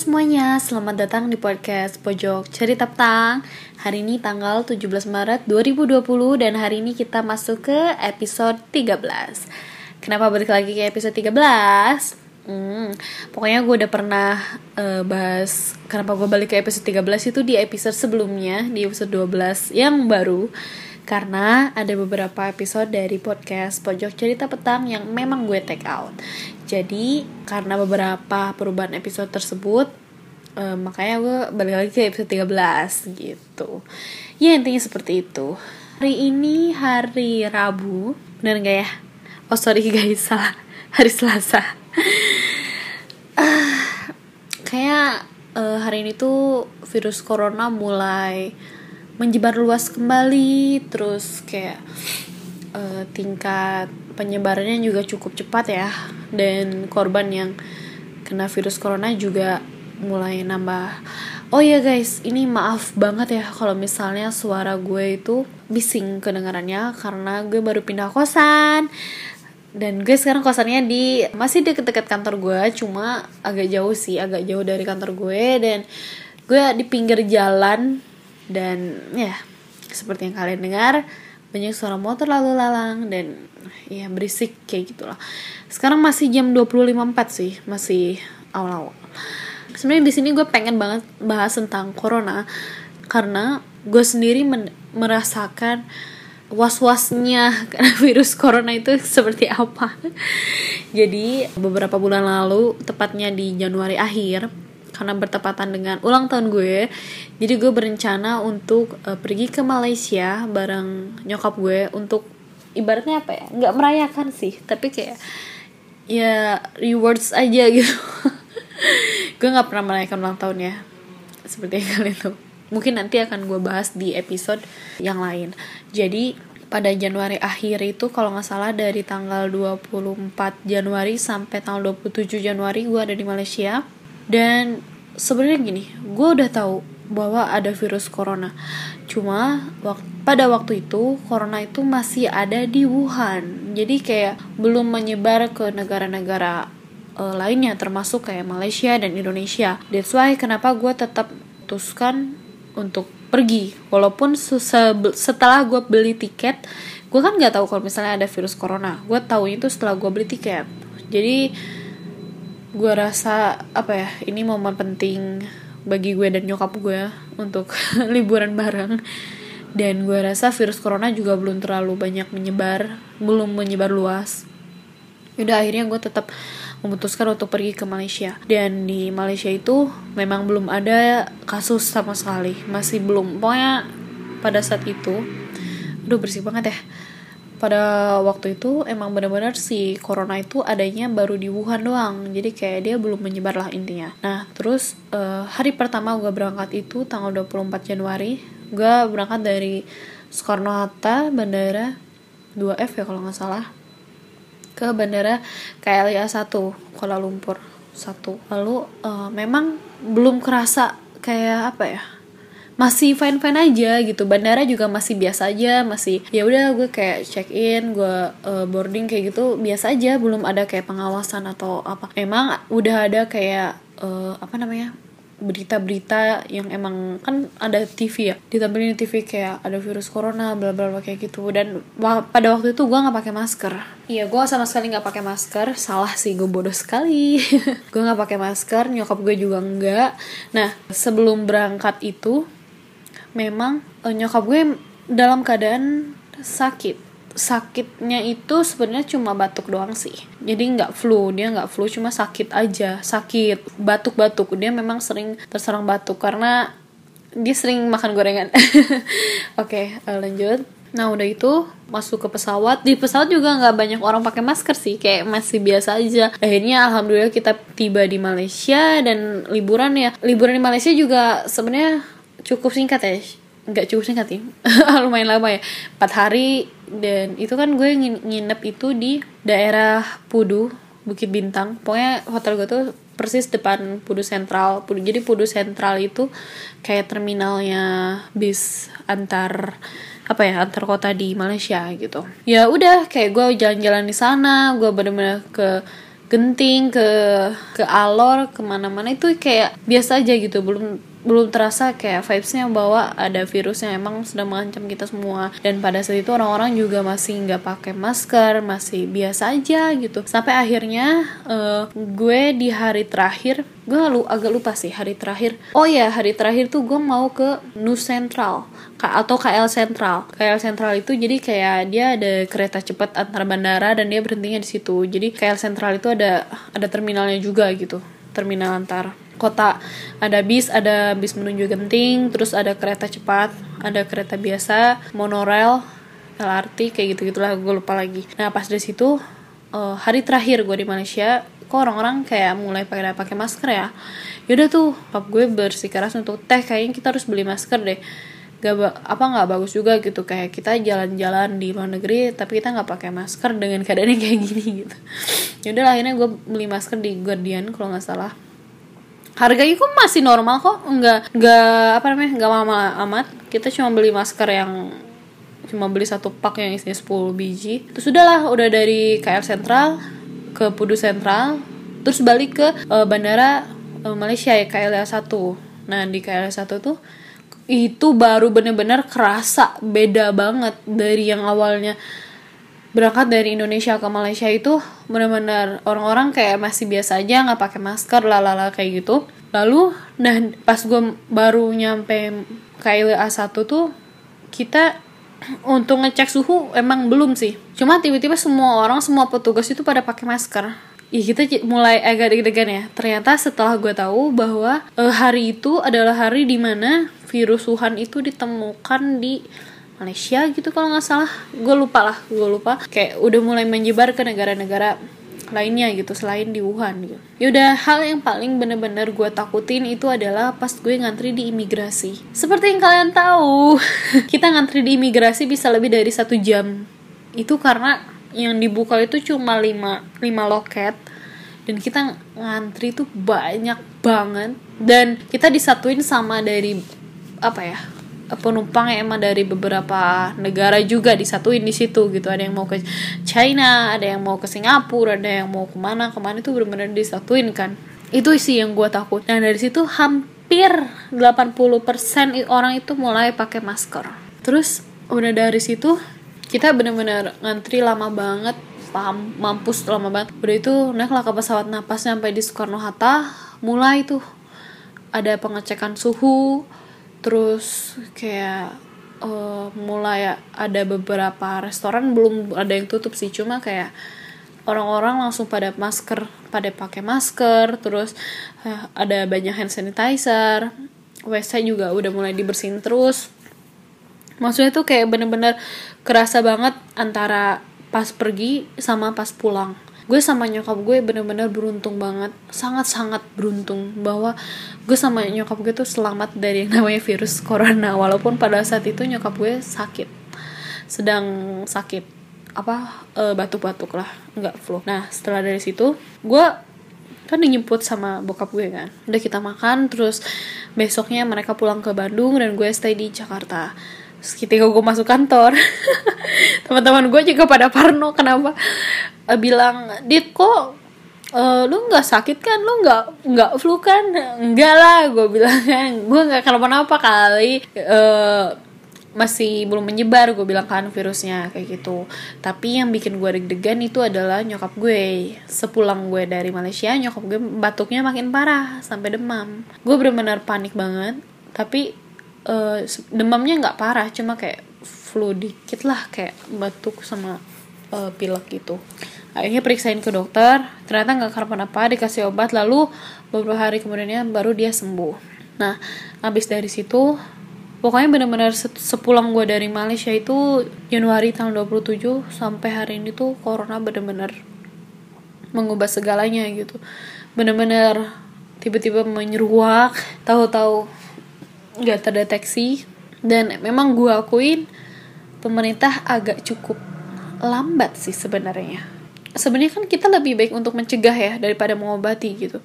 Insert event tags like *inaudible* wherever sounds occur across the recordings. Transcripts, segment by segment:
semuanya, selamat datang di podcast Pojok Cerita Petang Hari ini tanggal 17 Maret 2020 dan hari ini kita masuk ke episode 13 Kenapa balik lagi ke episode 13? Hmm, pokoknya gue udah pernah uh, bahas kenapa gue balik ke episode 13 itu di episode sebelumnya, di episode 12 yang baru karena ada beberapa episode dari podcast Pojok Cerita Petang yang memang gue take out. Jadi karena beberapa perubahan episode tersebut, uh, makanya gue balik lagi ke episode 13 gitu. Ya intinya seperti itu. Hari ini hari Rabu, bener gak ya? Oh sorry *laughs* guys, salah. Hari Selasa. uh, kayak uh, hari ini tuh virus corona mulai menyebar luas kembali terus kayak uh, tingkat penyebarannya juga cukup cepat ya. Dan korban yang kena virus corona juga mulai nambah. Oh ya guys ini maaf banget ya kalau misalnya suara gue itu bising kedengarannya karena gue baru pindah kosan. Dan gue sekarang kosannya di masih deket-deket kantor gue cuma agak jauh sih agak jauh dari kantor gue. Dan gue di pinggir jalan dan ya seperti yang kalian dengar banyak suara motor lalu lalang dan ya berisik kayak gitulah. Sekarang masih jam 20.54 sih masih awal-awal. Sebenarnya di sini gue pengen banget bahas tentang corona karena gue sendiri merasakan was-wasnya *laughs* virus corona itu seperti apa. Jadi beberapa bulan lalu tepatnya di Januari akhir karena bertepatan dengan ulang tahun gue jadi gue berencana untuk uh, pergi ke Malaysia bareng nyokap gue untuk ibaratnya apa ya nggak merayakan sih tapi kayak ya rewards aja gitu. *laughs* Gue nggak pernah merayakan ulang tahun ya seperti *laughs* kalian tahu. Mungkin nanti akan gue bahas di episode yang lain. Jadi pada Januari akhir itu kalau nggak salah dari tanggal 24 Januari sampai tanggal 27 Januari gue ada di Malaysia. Dan sebenarnya gini gue udah tahu bahwa ada virus corona. Cuma wak pada waktu itu corona itu masih ada di Wuhan. Jadi kayak belum menyebar ke negara-negara uh, lainnya termasuk kayak Malaysia dan Indonesia. That's why kenapa gue tetap putuskan untuk pergi. Walaupun setelah gue beli tiket gue kan nggak tahu kalau misalnya ada virus corona. Gue tahu itu setelah gue beli tiket. Jadi gue rasa apa ya ini momen penting bagi gue dan nyokap gue untuk *laughs* liburan bareng. Dan gue rasa virus corona juga belum terlalu banyak menyebar belum menyebar luas. Udah akhirnya gue tetap memutuskan untuk pergi ke Malaysia. Dan di Malaysia itu memang belum ada kasus sama sekali. Masih belum pokoknya pada saat itu aduh bersih banget ya pada waktu itu emang benar-benar si corona itu adanya baru di Wuhan doang. Jadi kayak dia belum menyebar lah intinya. Nah terus uh, hari pertama gue berangkat itu tanggal 24 Januari gue berangkat dari Soekarno Hatta bandara 2F ya kalau nggak salah ke bandara KLIA 1 Kuala Lumpur satu. Lalu uh, memang belum kerasa kayak apa ya masih fine fine aja gitu. Bandara juga masih biasa aja masih ya udah gue kayak check in gue uh, boarding kayak gitu biasa aja. Belum ada kayak pengawasan atau apa. Emang udah ada kayak uh, apa namanya berita-berita yang emang kan ada TV ya? Ditampilin di TV kayak ada virus corona bla bla kayak gitu. Dan pada waktu itu gue nggak pakai masker. Iya gue sama sekali nggak pakai masker. Salah sih gue bodoh sekali. *laughs* Gue nggak pakai masker nyokap gue juga enggak nah sebelum berangkat itu memang uh, nyokap gue dalam keadaan sakit. Sakitnya itu sebenarnya cuma batuk doang sih. Jadi nggak flu dia nggak flu cuma sakit aja. Sakit batuk-batuk. Dia memang sering terserang batuk karena dia sering makan gorengan. *laughs* Oke okay, uh, lanjut. Nah udah itu masuk ke pesawat. Di pesawat juga nggak banyak orang pakai masker sih kayak masih biasa aja. Akhirnya alhamdulillah kita tiba di Malaysia dan liburan ya. Liburan di Malaysia juga sebenarnya cukup singkat ya. Nggak cukup singkat ya *laughs* lumayan lama ya. Empat hari dan itu kan gue nginep itu di daerah Pudu Bukit Bintang. Pokoknya hotel gue tuh persis depan Pudu Sentral. Pudu jadi Pudu Sentral itu kayak terminalnya bis antar apa ya antar kota di Malaysia gitu. Ya udah kayak gue jalan-jalan di sana gue bener-bener ke genting ke ke alor ke mana-mana itu kayak biasa aja gitu. Belum belum terasa kayak vibesnya bahwa ada virus yang emang sedang mengancam kita semua. Dan pada saat itu orang-orang juga masih nggak pakai masker masih biasa aja gitu. Sampai akhirnya uh, gue di hari terakhir gue lu agak lupa sih hari terakhir. Oh ya hari terakhir tuh gue mau ke Nus Central atau KL Central KL Central itu jadi kayak dia ada kereta cepat antar bandara dan dia berhentinya di situ. Jadi KL Central itu ada ada terminalnya juga gitu terminal antar kota. Ada bis ada bis menuju Genting terus ada kereta cepat ada kereta biasa monorail LRT kayak gitu gitulah gue lupa lagi. Nah pas dari situ uh, hari terakhir gue di Malaysia kok orang-orang kayak mulai pakai pakai masker ya? Yaudah tuh pap gue bersikeras untuk teh kayaknya kita harus beli masker deh. Gak apa nggak bagus juga gitu. Kayak kita jalan-jalan di luar negeri tapi kita nggak pakai masker dengan keadaannya kayak gini gitu. Yaudah akhirnya gue beli masker di Guardian kalau nggak salah harganya kok masih normal kok. Nggak nggak apa namanya nggak mahal amat. Kita cuma beli masker yang cuma beli satu pak yang isinya 10 biji. Terus udahlah udah dari KL Sentral ke Pudu Sentral. Terus balik ke uh, bandara uh, Malaysia ya KLA 1 nah di KLA 1 tuh itu baru bener-bener kerasa beda banget dari yang awalnya berangkat dari Indonesia ke Malaysia itu benar-benar orang-orang kayak masih biasa aja nggak pakai masker lalala kayak gitu. Lalu nah pas gue baru nyampe KLA 1 tuh kita *clears throat* untuk ngecek suhu emang belum sih. Cuma tiba-tiba semua orang semua petugas itu pada pakai masker. Ya kita mulai agak deg-degan ya. Ternyata setelah gue tahu bahwa uh, hari itu adalah hari di mana virus Wuhan itu ditemukan di Malaysia gitu kalau nggak salah gue lupa lah gue lupa kayak udah mulai menyebar ke negara-negara lainnya gitu selain di Wuhan gitu. Yaudah hal yang paling bener-bener gue takutin itu adalah pas gue ngantri di imigrasi. Seperti yang kalian tahu, *laughs* kita ngantri di imigrasi bisa lebih dari satu jam. Itu karena yang dibuka itu cuma 5, 5 loket dan kita ngantri tuh banyak banget dan kita disatuin sama dari apa ya penumpang yang emang dari beberapa negara juga disatuin di situ gitu. Ada yang mau ke China ada yang mau ke Singapura ada yang mau ke mana ke mana itu benar-benar disatuin kan. Itu sih yang gue takut. Nah dari situ hampir 80% orang itu mulai pakai masker. Terus udah dari situ kita benar-benar ngantri lama banget paham mampus lama banget. Udah itu naiklah ke pesawat napas sampai di Soekarno Hatta mulai tuh. Ada pengecekan suhu terus kayak uh, mulai ada beberapa restoran belum ada yang tutup sih. Cuma kayak orang-orang langsung pada masker pada pakai masker. Terus uh, ada banyak hand sanitizer. WC juga udah mulai dibersihin terus. Maksudnya tuh kayak bener-bener kerasa banget antara pas pergi sama pas pulang gue sama nyokap gue bener-bener beruntung banget sangat-sangat beruntung bahwa gue sama nyokap gue tuh selamat dari yang namanya virus corona. Walaupun pada saat itu nyokap gue sakit sedang sakit apa e, batuk-batuk lah nggak flu. Nah setelah dari situ gue kan dijemput sama bokap gue kan. Udah kita makan terus besoknya mereka pulang ke Bandung dan gue stay di Jakarta ketika gue masuk kantor *laughs* teman-teman gue juga pada parno kenapa? Uh, bilang dit kok uh, lu nggak sakit kan? Lu nggak nggak flu kan? Enggak lah gue bilang. *laughs* Kan gue nggak kenapa-napa kali. Uh, masih belum menyebar gue bilang kan virusnya kayak gitu. Tapi yang bikin gue deg-degan itu adalah nyokap gue. Sepulang gue dari Malaysia nyokap gue batuknya makin parah sampai demam. Gue benar-benar panik banget. Tapi uh, demamnya nggak parah cuma kayak flu dikit lah kayak batuk sama uh, pilek gitu. Akhirnya periksain ke dokter ternyata nggak kenapa-napa dikasih obat lalu beberapa hari kemudiannya baru dia sembuh. Nah habis dari situ pokoknya benar-benar sepulang gue dari Malaysia itu Januari tanggal 27 sampai hari ini tuh corona benar-benar mengubah segalanya gitu. Benar-benar tiba-tiba menyeruak tahu-tahu nggak terdeteksi. Dan memang gue akuin pemerintah agak cukup lambat sih sebenarnya. Sebenarnya kan kita lebih baik untuk mencegah ya daripada mengobati gitu.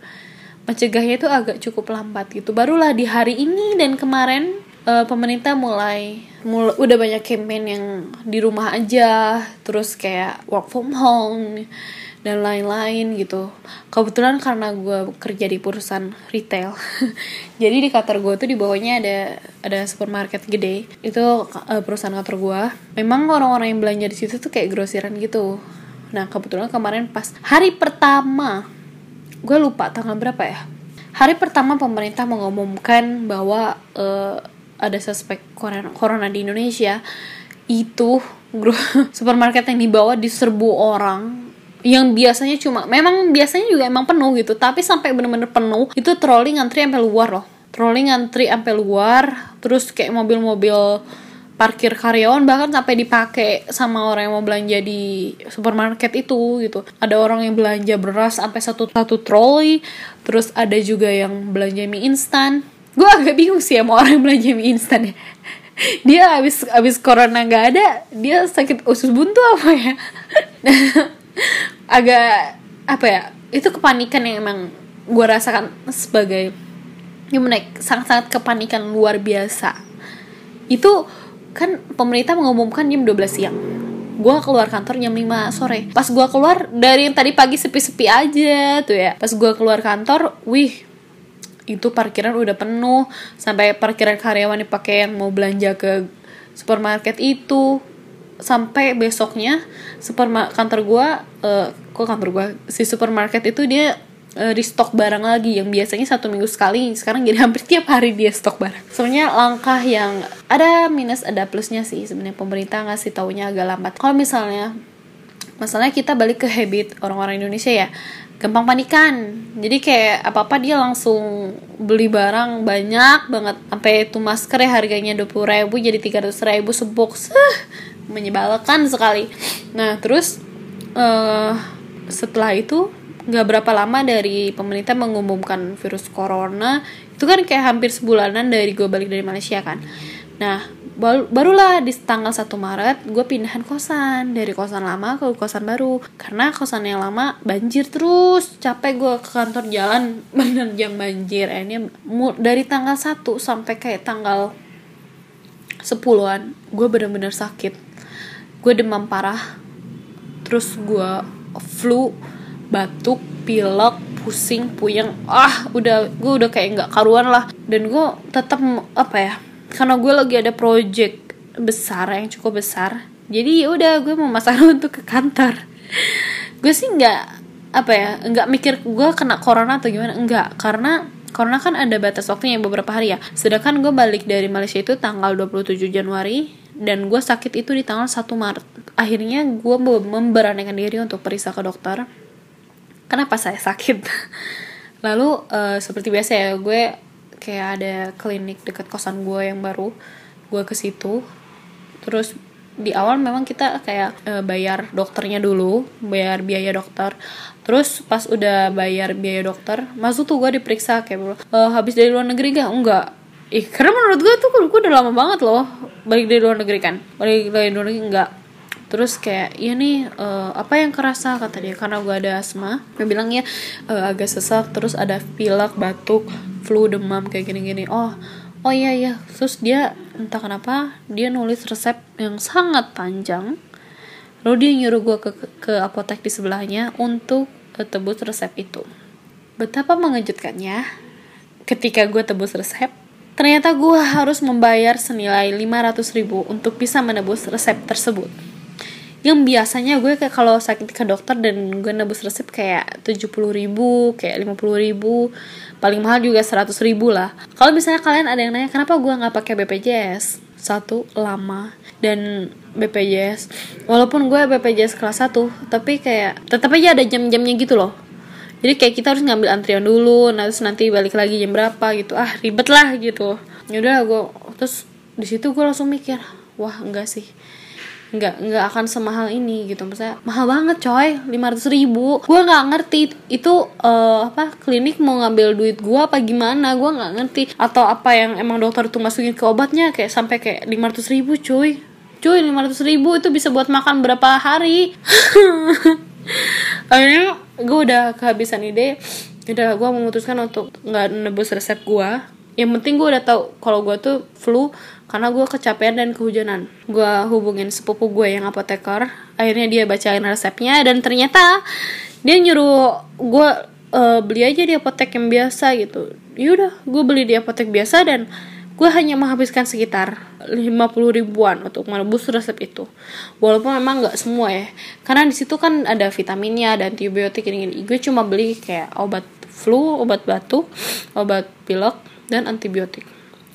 Mencegahnya itu agak cukup lambat gitu. Barulah di hari ini dan kemarin uh, pemerintah mulai mulai udah banyak campaign yang di rumah aja terus kayak work from home dan lain-lain gitu. Kebetulan karena gue kerja di perusahaan retail *laughs* jadi di kantor gue tuh di bawahnya ada ada supermarket gede. Itu uh, perusahaan kantor gue memang orang-orang yang belanja di situ tuh kayak grosiran gitu. Nah kebetulan kemarin pas hari pertama gue lupa tanggal berapa ya? Hari pertama pemerintah mengumumkan bahwa uh, ada suspek corona, corona di Indonesia. Itu *laughs* supermarket yang dibawa diserbu orang yang biasanya cuma memang biasanya juga emang penuh gitu tapi sampai bener-bener penuh itu trolling ngantri sampai luar loh. Trolling ngantri sampai luar terus kayak mobil-mobil parkir karyawan bahkan sampai dipakai sama orang yang mau belanja di supermarket itu gitu. Ada orang yang belanja beras sampai satu satu troli terus ada juga yang belanja mie instan. Gue agak bingung sih sama orang yang belanja mie instan ya. *laughs* Dia abis abis corona nggak ada dia sakit usus buntu apa ya *laughs* agak apa ya itu kepanikan yang emang gue rasakan sebagai gimana sangat-sangat kepanikan luar biasa. Itu kan pemerintah mengumumkan jam 12 siang. Gue keluar kantor jam 5 sore. Pas gue keluar dari yang tadi pagi sepi-sepi aja tuh ya. Pas gue keluar kantor wih itu parkiran udah penuh. Sampai parkiran karyawan dipakai yang mau belanja ke supermarket itu sampai besoknya supermarket kantor gua uh, kok kantor gua? Si supermarket itu dia uh, restock barang lagi yang biasanya satu minggu sekali. Sekarang jadi *laughs* hampir tiap hari dia stok barang. Sebenarnya langkah yang ada minus ada plusnya sih sebenarnya. Pemerintah ngasih taunya agak lambat. Kalau misalnya masalahnya kita balik ke habit orang-orang Indonesia ya. Gampang panikan. Jadi kayak apa apa dia langsung beli barang banyak banget. Sampai itu masker ya harganya dua puluh ribu jadi tiga ratus ribu sebox menyebalkan sekali. Nah terus uh, setelah itu nggak berapa lama dari pemerintah mengumumkan virus corona itu kan kayak hampir sebulanan dari gue balik dari Malaysia kan. Nah barulah di tanggal 1 Maret gue pindahan kosan dari kosan lama ke kosan baru. Karena kosan yang lama banjir terus capek gue ke kantor jalan *laughs* bener jam banjir ini dari tanggal 1 sampai kayak tanggal 10-an gue bener-bener sakit gue demam parah. Terus gue flu batuk pilek pusing puyeng. Ah udah gue udah kayak nggak karuan lah. Dan gue tetap apa ya karena gue lagi ada project besar yang cukup besar. Jadi ya udah gue mau masak *laughs* untuk ke kantor. Gue sih nggak apa ya nggak mikir gue kena corona atau gimana. Enggak karena corona kan ada batas waktunya beberapa hari ya. Sedangkan gue balik dari Malaysia itu tanggal 27 Januari dan gue sakit itu di tanggal 1 Maret. Akhirnya gue memberanikan diri untuk periksa ke dokter. Kenapa saya sakit? *laughs* Lalu uh, seperti biasa ya gue kayak ada klinik dekat kosan gue yang baru. Gue ke situ. Terus di awal memang kita kayak e, bayar dokternya dulu bayar biaya dokter. Terus pas udah bayar biaya dokter masuk tuh gue diperiksa kayak e, habis dari luar negeri gak enggak ih karena menurut gue tuh gue udah lama banget loh balik dari luar negeri kan. Balik dari luar negeri enggak. Terus kayak ya nih uh, apa yang kerasa kata dia karena gue ada asma. Dia bilang ya uh, agak sesak terus ada pilek batuk flu demam kayak gini-gini. Oh oh iya iya. Terus dia entah kenapa dia nulis resep yang sangat panjang. Lalu dia nyuruh gue ke ke apotek di sebelahnya untuk uh, tebus resep itu. Betapa mengejutkannya ketika gue tebus resep ternyata gue harus membayar senilai 500 ribu untuk bisa menebus resep tersebut. Yang biasanya gue kayak kalau sakit ke dokter dan gue nebus resep kayak tujuh puluh ribu kayak lima puluh ribu paling mahal juga seratus ribu lah. Kalau misalnya kalian ada yang nanya kenapa gue nggak pakai BPJS satu lama. Dan BPJS walaupun gue BPJS kelas 1 tapi kayak tetap aja ada jam-jamnya gitu loh jadi kayak kita harus ngambil antrian dulu nanti nanti balik lagi jam berapa gitu. Ah ribet lah gitu. Yaudah gue terus di situ gue langsung mikir wah enggak sih. Nggak nggak akan semahal ini gitu. Maksudnya mahal banget coy. lima ratus ribu. Gue nggak ngerti itu uh, apa klinik mau ngambil duit gue apa gimana. Gue nggak ngerti. Atau apa yang emang dokter tuh masukin ke obatnya kayak sampai kayak lima ratus ribu cuy. Cuy lima ratus ribu itu bisa buat makan berapa hari? *laughs* Akhirnya gue udah kehabisan ide. Udah gue memutuskan untuk nggak nebus resep gue yang penting gue udah tahu kalau gue tuh flu karena gue kecapean dan kehujanan. Gue hubungin sepupu gue yang apoteker akhirnya dia bacain resepnya dan ternyata dia nyuruh gue uh, beli aja di apotek yang biasa gitu. Yaudah gue beli di apotek biasa dan gue hanya menghabiskan sekitar 50 ribuan untuk menebus resep itu. Walaupun memang nggak semua ya. Karena di situ kan ada vitaminnya dan antibiotik ini, ini gue cuma beli kayak obat flu obat batu obat pilek dan antibiotik.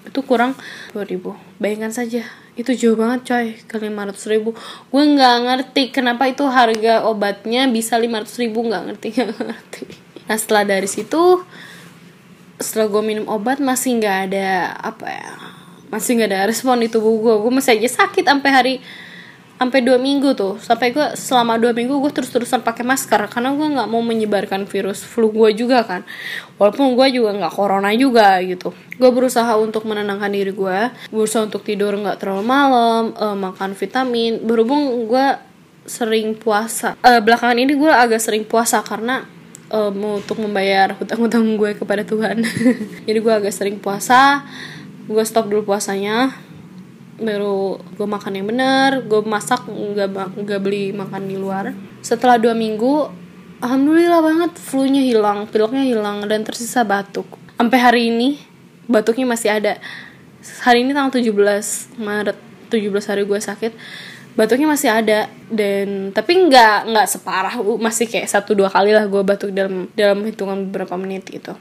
Itu kurang 2000 bayangkan saja. Itu jauh banget coy ke 500 ribu. Gue nggak ngerti kenapa itu harga obatnya bisa 500 ribu. Nggak ngerti *laughs* nggak ngerti. Nah setelah dari situ setelah gue minum obat masih nggak ada apa ya masih nggak ada respon di tubuh gue gue masih aja sakit sampai hari sampai dua minggu tuh. Sampai gue selama dua minggu gue terus terusan pakai masker karena gue nggak mau menyebarkan virus flu gue juga kan. Walaupun gue juga nggak corona juga gitu. Gue berusaha untuk menenangkan diri gue berusaha untuk tidur nggak terlalu malam uh, makan vitamin. Berhubung gue sering puasa uh, belakangan ini gue agak sering puasa karena um, untuk membayar hutang-hutang gue kepada Tuhan. *laughs* Jadi gue agak sering puasa gue stop dulu puasanya baru gue makan yang benar gue masak nggak nggak beli makan di luar. Setelah dua minggu alhamdulillah banget flu-nya hilang pileknya hilang dan tersisa batuk. Sampai hari ini batuknya masih ada. Hari ini tanggal 17 Maret 17 hari gue sakit batuknya masih ada dan tapi nggak nggak separah masih kayak satu dua kali lah gue batuk dalam dalam hitungan beberapa menit gitu.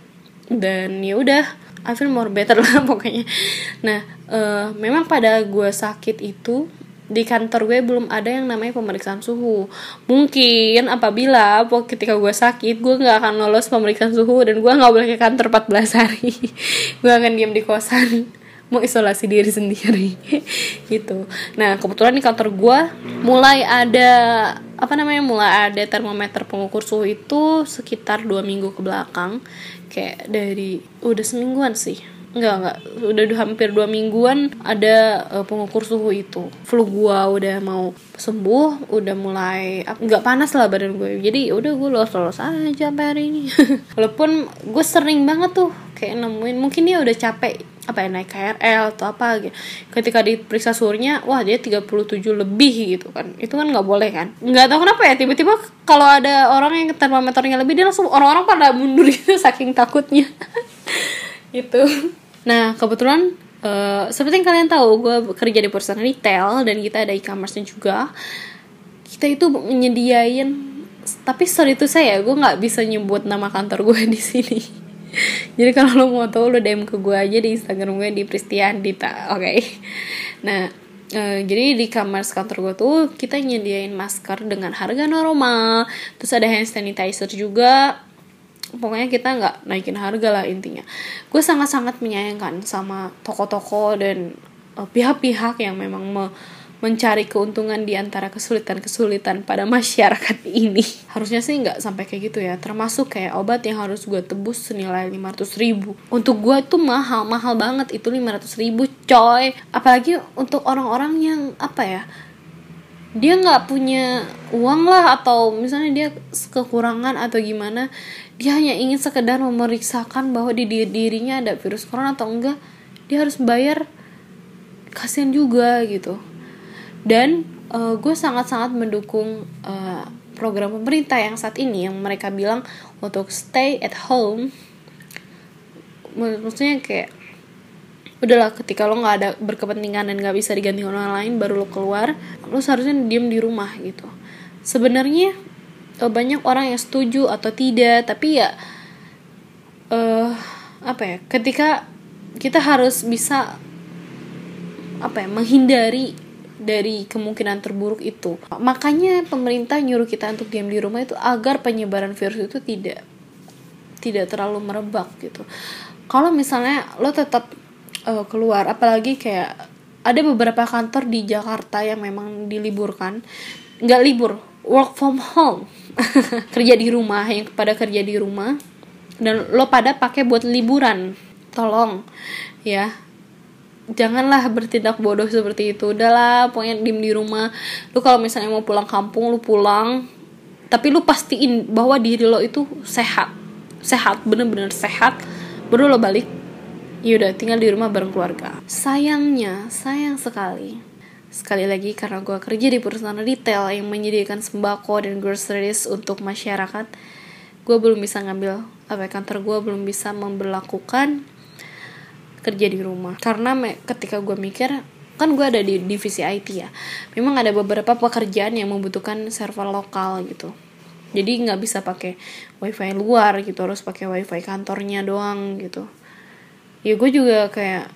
Dan ya udah I feel more better lah *laughs* pokoknya. Nah uh, memang pada gue sakit itu di kantor gue belum ada yang namanya pemeriksaan suhu. Mungkin apabila ketika gue sakit gue nggak akan lolos pemeriksaan suhu dan gue nggak boleh ke kantor 14 hari. *laughs* Gue akan diam di kosan mau isolasi diri sendiri *laughs* gitu nah kebetulan di kantor gue mulai ada apa namanya mulai ada termometer pengukur suhu itu sekitar dua minggu ke belakang kayak dari udah semingguan sih Enggak, enggak. Udah, hampir dua mingguan ada uh, pengukur suhu itu. Flu gua udah mau sembuh, udah mulai nggak panas lah badan gue. Jadi udah gue lolos-lolos aja sampai hari ini. *laughs* Walaupun gue sering banget tuh kayak nemuin mungkin dia udah capek apa ya naik KRL atau apa gitu. Ketika diperiksa suhunya, wah dia 37 lebih gitu kan. Itu kan nggak boleh kan. Nggak tahu kenapa ya tiba-tiba kalau ada orang yang termometernya lebih dia langsung orang-orang pada mundur gitu *laughs* saking takutnya. *laughs* gitu nah kebetulan uh, seperti yang kalian tahu gue kerja di perusahaan retail dan kita ada e-commerce juga kita itu menyediain tapi sorry itu saya gue nggak bisa nyebut nama kantor gue *laughs* di sini *laughs* jadi kalau lo mau tahu lo DM ke gue aja di Instagram gue di Pristiandita oke? Okay? nah Uh, jadi di kamar kantor gue tuh kita nyediain masker dengan harga normal. Terus ada hand sanitizer juga. Pokoknya kita nggak naikin harga lah intinya. Gue sangat sangat menyayangkan sama toko-toko dan eh, pihak-pihak yang memang me mencari keuntungan di antara kesulitan-kesulitan pada masyarakat ini. Harusnya sih nggak sampai kayak gitu ya. Termasuk kayak obat yang harus gue tebus senilai 500 ribu. Untuk gue tuh mahal mahal banget itu 500 ribu coy. Apalagi untuk orang-orang yang apa ya dia nggak punya uang lah atau misalnya dia kekurangan atau gimana dia hanya ingin sekedar memeriksakan bahwa di dirinya ada virus corona atau enggak dia harus bayar kasihan juga gitu dan uh, gue sangat-sangat mendukung uh, program pemerintah yang saat ini yang mereka bilang untuk stay at home. Maksudnya kayak udahlah ketika lo nggak ada berkepentingan dan nggak bisa diganti orang lain baru lo keluar lo seharusnya diem di rumah gitu. Sebenarnya banyak orang yang setuju atau tidak tapi ya uh, apa ya ketika kita harus bisa apa ya menghindari dari kemungkinan terburuk itu. Makanya pemerintah nyuruh kita untuk diam di rumah itu agar penyebaran virus itu tidak tidak terlalu merebak gitu. Kalau misalnya lo tetap uh, keluar apalagi kayak ada beberapa kantor di Jakarta yang memang diliburkan nggak libur work from home. *laughs* Kerja di rumah yang pada kerja di rumah dan lo pada pakai buat liburan. Tolong ya janganlah bertindak bodoh seperti itu. Udahlah pokoknya diem di rumah. Lu kalau misalnya mau pulang kampung lu pulang. Tapi lu pastiin bahwa diri lo itu sehat. Sehat bener-bener sehat. Baru lo balik yaudah tinggal di rumah bareng keluarga. Sayangnya sayang sekali. Sekali lagi karena gue kerja di perusahaan retail yang menyediakan sembako dan groceries untuk masyarakat gue belum bisa ngambil apa ya, kantor gue belum bisa memperlakukan kerja di rumah. Karena me ketika gue mikir kan gue ada di divisi IT ya. Memang ada beberapa pekerjaan yang membutuhkan server lokal gitu. Jadi nggak bisa pakai wifi luar gitu harus pakai wifi kantornya doang gitu. Ya gue juga kayak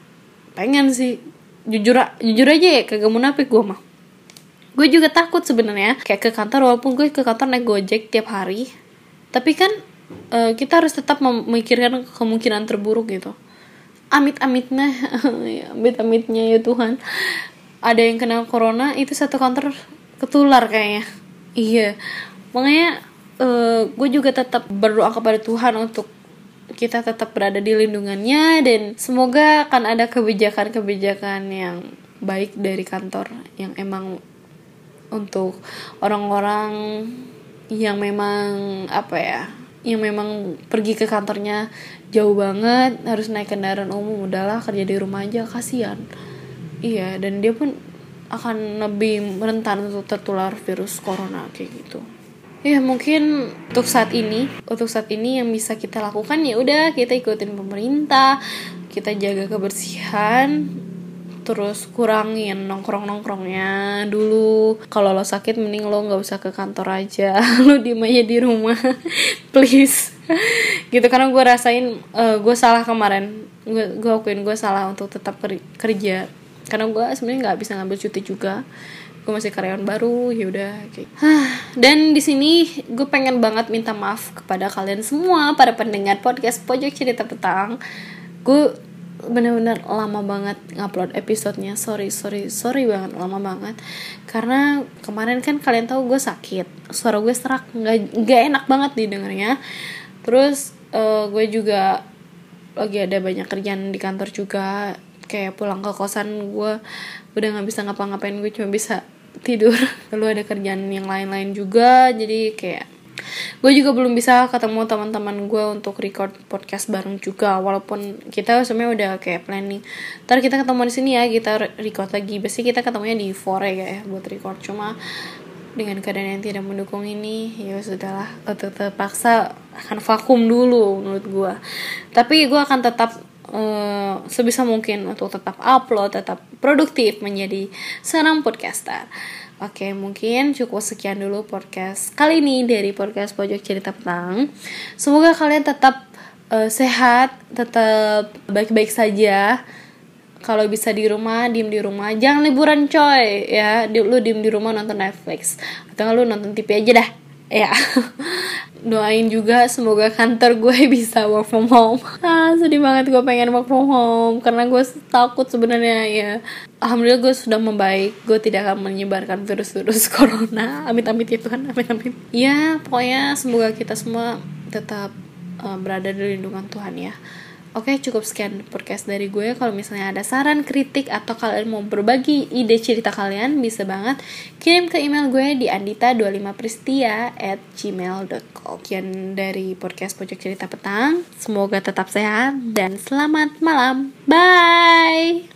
pengen sih. Jujur jujur aja ya kagak munafik gue mah. Gue juga takut sebenarnya kayak ke kantor walaupun gue ke kantor naik gojek tiap hari. Tapi kan uh, kita harus tetap memikirkan kemungkinan terburuk gitu amit amitnya *laughs* amit amitnya ya Tuhan. Ada yang kena corona itu satu kantor ketular kayaknya. Iya. Makanya uh, gue juga tetap berdoa kepada Tuhan untuk kita tetap berada di lindungannya dan semoga akan ada kebijakan-kebijakan yang baik dari kantor yang emang untuk orang-orang yang memang apa ya yang memang pergi ke kantornya jauh banget harus naik kendaraan umum udahlah kerja di rumah aja kasihan. Iya dan dia pun akan lebih rentan untuk tertular virus corona kayak gitu. Ya mungkin untuk saat ini untuk saat ini yang bisa kita lakukan ya udah kita ikutin pemerintah kita jaga kebersihan terus kurangin nongkrong nongkrongnya dulu. Kalau lo sakit mending lo nggak usah ke kantor aja. *laughs* Lo diem aja di rumah *laughs* please. Gitu karena gue rasain uh, gue salah kemarin. Gue gue akuin gue salah untuk tetap kerja. Karena gue sebenarnya nggak bisa ngambil cuti juga. Gue masih karyawan baru ya udah kayak dan di sini gue pengen banget minta maaf kepada kalian semua para pendengar podcast pojok cerita petang. Gue bener-bener lama banget ngupload episodenya. Sorry sorry sorry banget lama banget. Karena kemarin kan kalian tahu gue sakit. Suara gue serak nggak nggak enak banget didengarnya. Terus uh, gue juga lagi ada banyak kerjaan di kantor juga. Kayak pulang ke kosan gue udah nggak bisa ngapa-ngapain. Gue cuma bisa tidur. *laughs* Lalu ada kerjaan yang lain-lain juga. Jadi kayak gue juga belum bisa ketemu teman-teman gue untuk record podcast bareng juga walaupun kita sebenarnya udah kayak planning. Ntar kita ketemu di sini ya kita record lagi. Biasanya kita ketemunya di fore ya buat record. Cuma dengan keadaan yang tidak mendukung ini ya sudahlah. Terpaksa akan vakum dulu menurut gue tapi gue akan tetap uh, sebisa mungkin untuk tetap upload, tetap produktif menjadi seorang podcaster. Oke, mungkin cukup sekian dulu podcast kali ini dari podcast Pojok Cerita Petang. Semoga kalian tetap uh, sehat, tetap baik-baik saja. Kalau bisa di rumah, diem di rumah. Jangan liburan coy, ya. Lu diem di rumah nonton Netflix. Atau lu nonton TV aja dah. Ya. *laughs* doain juga semoga kantor gue *laughs* bisa work from home. Ah sedih banget gue pengen work from home. Karena gue takut sebenarnya ya. Alhamdulillah gue sudah membaik. Gue tidak akan menyebarkan virus-virus *laughs* corona. Amit amit ya Tuhan amit amit ya pokoknya semoga kita semua tetap uh, berada di lindungan Tuhan ya Oke, cukup sekian podcast dari gue. Kalau misalnya ada saran, kritik, atau kalian mau berbagi ide cerita kalian, bisa banget kirim ke email gue di andita25pristia at gmail.com. Sekian dari podcast Pojok Cerita Petang. Semoga tetap sehat dan selamat malam. Bye!